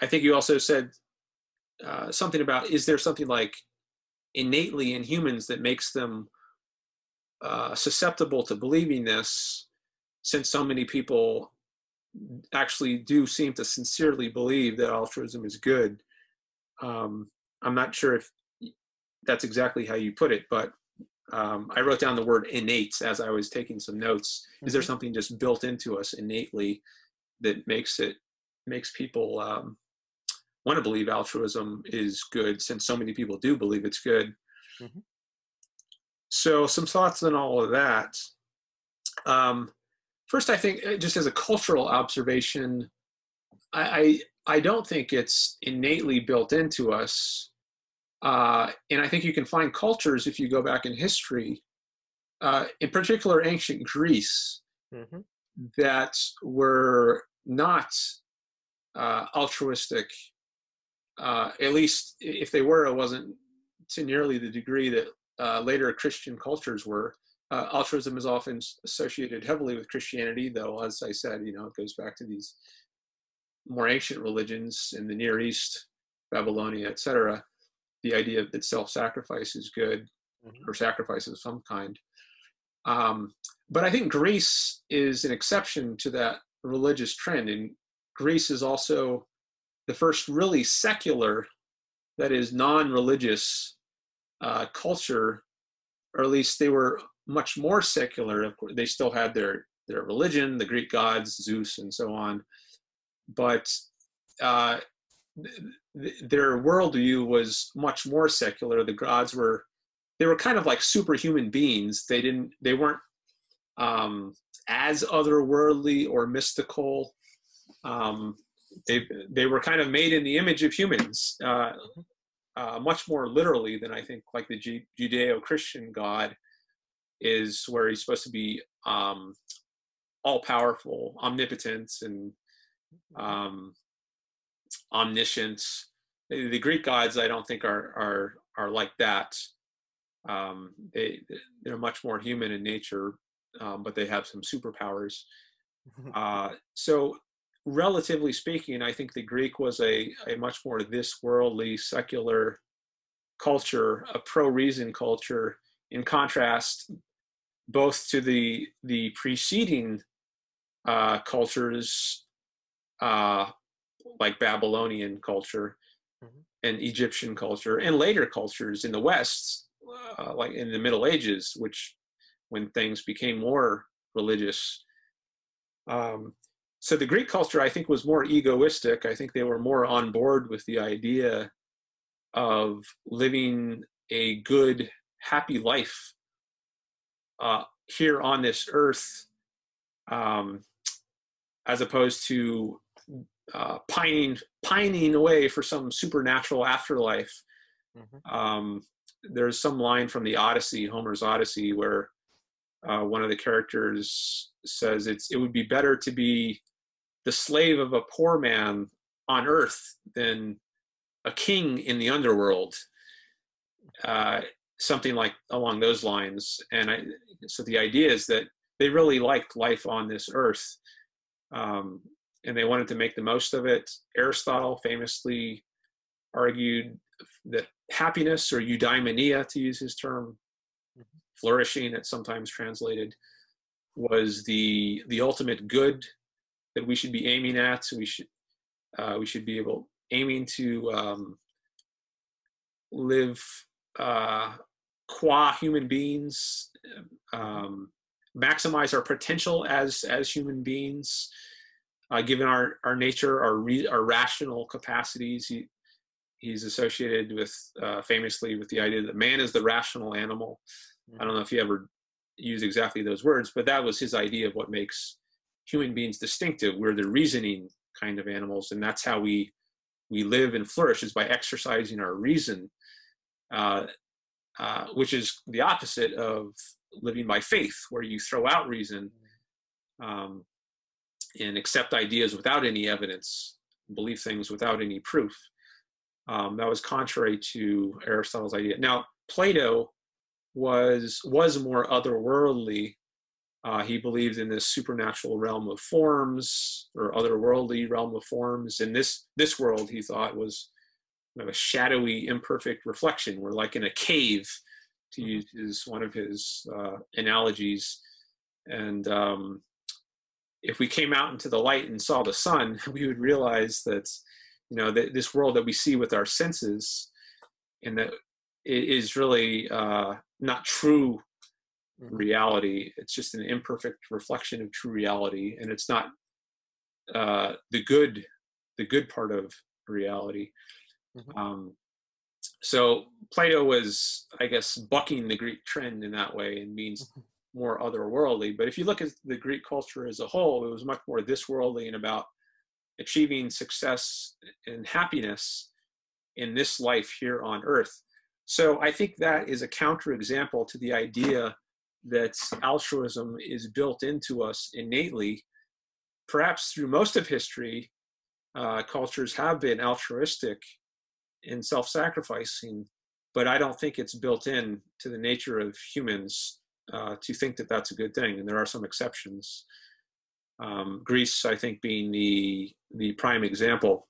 I think you also said uh, something about is there something like innately in humans that makes them uh, susceptible to believing this, since so many people actually do seem to sincerely believe that altruism is good. Um, I'm not sure if that's exactly how you put it, but um, I wrote down the word innate as I was taking some notes. Is there mm-hmm. something just built into us innately that makes it makes people um, want to believe altruism is good, since so many people do believe it's good? Mm-hmm. So, some thoughts on all of that. Um, first, I think uh, just as a cultural observation, I, I, I don't think it's innately built into us uh, and I think you can find cultures if you go back in history, uh, in particular ancient Greece, mm-hmm. that were not uh, altruistic. Uh, at least if they were, it wasn't to nearly the degree that uh, later Christian cultures were. Uh, altruism is often associated heavily with Christianity, though, as I said, you know, it goes back to these more ancient religions in the Near East, Babylonia, etc the idea that self-sacrifice is good mm-hmm. or sacrifice of some kind. Um, but I think Greece is an exception to that religious trend, and Greece is also the first really secular, that is non-religious uh, culture, or at least they were much more secular. Of course, they still had their their religion, the Greek gods, Zeus, and so on, but uh, their worldview was much more secular. The gods were they were kind of like superhuman beings. They didn't they weren't um, as otherworldly or mystical. Um, they they were kind of made in the image of humans, uh, uh, much more literally than I think like the G- Judeo-Christian God is, where he's supposed to be um, all powerful, omnipotent, and um, omniscient. The Greek gods, I don't think are are are like that. Um, they they're much more human in nature, um, but they have some superpowers. Uh, so, relatively speaking, I think the Greek was a a much more this worldly, secular culture, a pro reason culture. In contrast, both to the the preceding uh, cultures uh, like Babylonian culture mm-hmm. and Egyptian culture and later cultures in the West, uh, like in the Middle Ages, which when things became more religious. Um, so the Greek culture, I think, was more egoistic. I think they were more on board with the idea of living a good, happy life uh, here on this earth, um, as opposed to uh, pining pining away for some supernatural afterlife. Mm-hmm. Um, there's some line from the Odyssey, Homer's Odyssey, where uh, one of the characters says it's it would be better to be the slave of a poor man on earth than a king in the underworld. Uh, something like along those lines. And I, so the idea is that they really liked life on this earth. Um, and they wanted to make the most of it. Aristotle famously argued that happiness, or eudaimonia, to use his term, mm-hmm. flourishing, it's sometimes translated, was the the ultimate good that we should be aiming at. So we should uh, we should be able aiming to um, live uh, qua human beings, um, maximize our potential as as human beings uh, given our, our nature, our, re, our rational capacities. He, he's associated with uh, famously with the idea that man is the rational animal. I don't know if he ever used exactly those words, but that was his idea of what makes human beings distinctive. We're the reasoning kind of animals, and that's how we we live and flourish is by exercising our reason, uh, uh, which is the opposite of living by faith, where you throw out reason. Um, and accept ideas without any evidence, believe things without any proof. Um, that was contrary to Aristotle's idea. Now, Plato was was more otherworldly, Uh, he believed in this supernatural realm of forms or otherworldly realm of forms. And this this world, he thought, was kind of a shadowy, imperfect reflection. We're like in a cave, to Mhm. use his, one of his uh, analogies. And um, if we came out into the light and saw the sun, we would realize that, you know, that this world that we see with our senses, and that it is really uh, not true. Reality. It's just an imperfect reflection of true reality, and it's not uh, the good, the good part of reality. Mhm. Um, so Plato was, I guess, bucking the Greek trend in that way and means Mhm. more otherworldly. But if you look at the Greek culture as a whole, it was much more this worldly and about achieving success and happiness in this life here on earth. So I think that is a counterexample to the idea that altruism is built into us innately. Perhaps through most of history, uh, cultures have been altruistic and self-sacrificing, but I don't think it's built in to the nature of humans uh, to think that that's a good thing. And there are some exceptions. Um, Greece, I think, being the the prime example.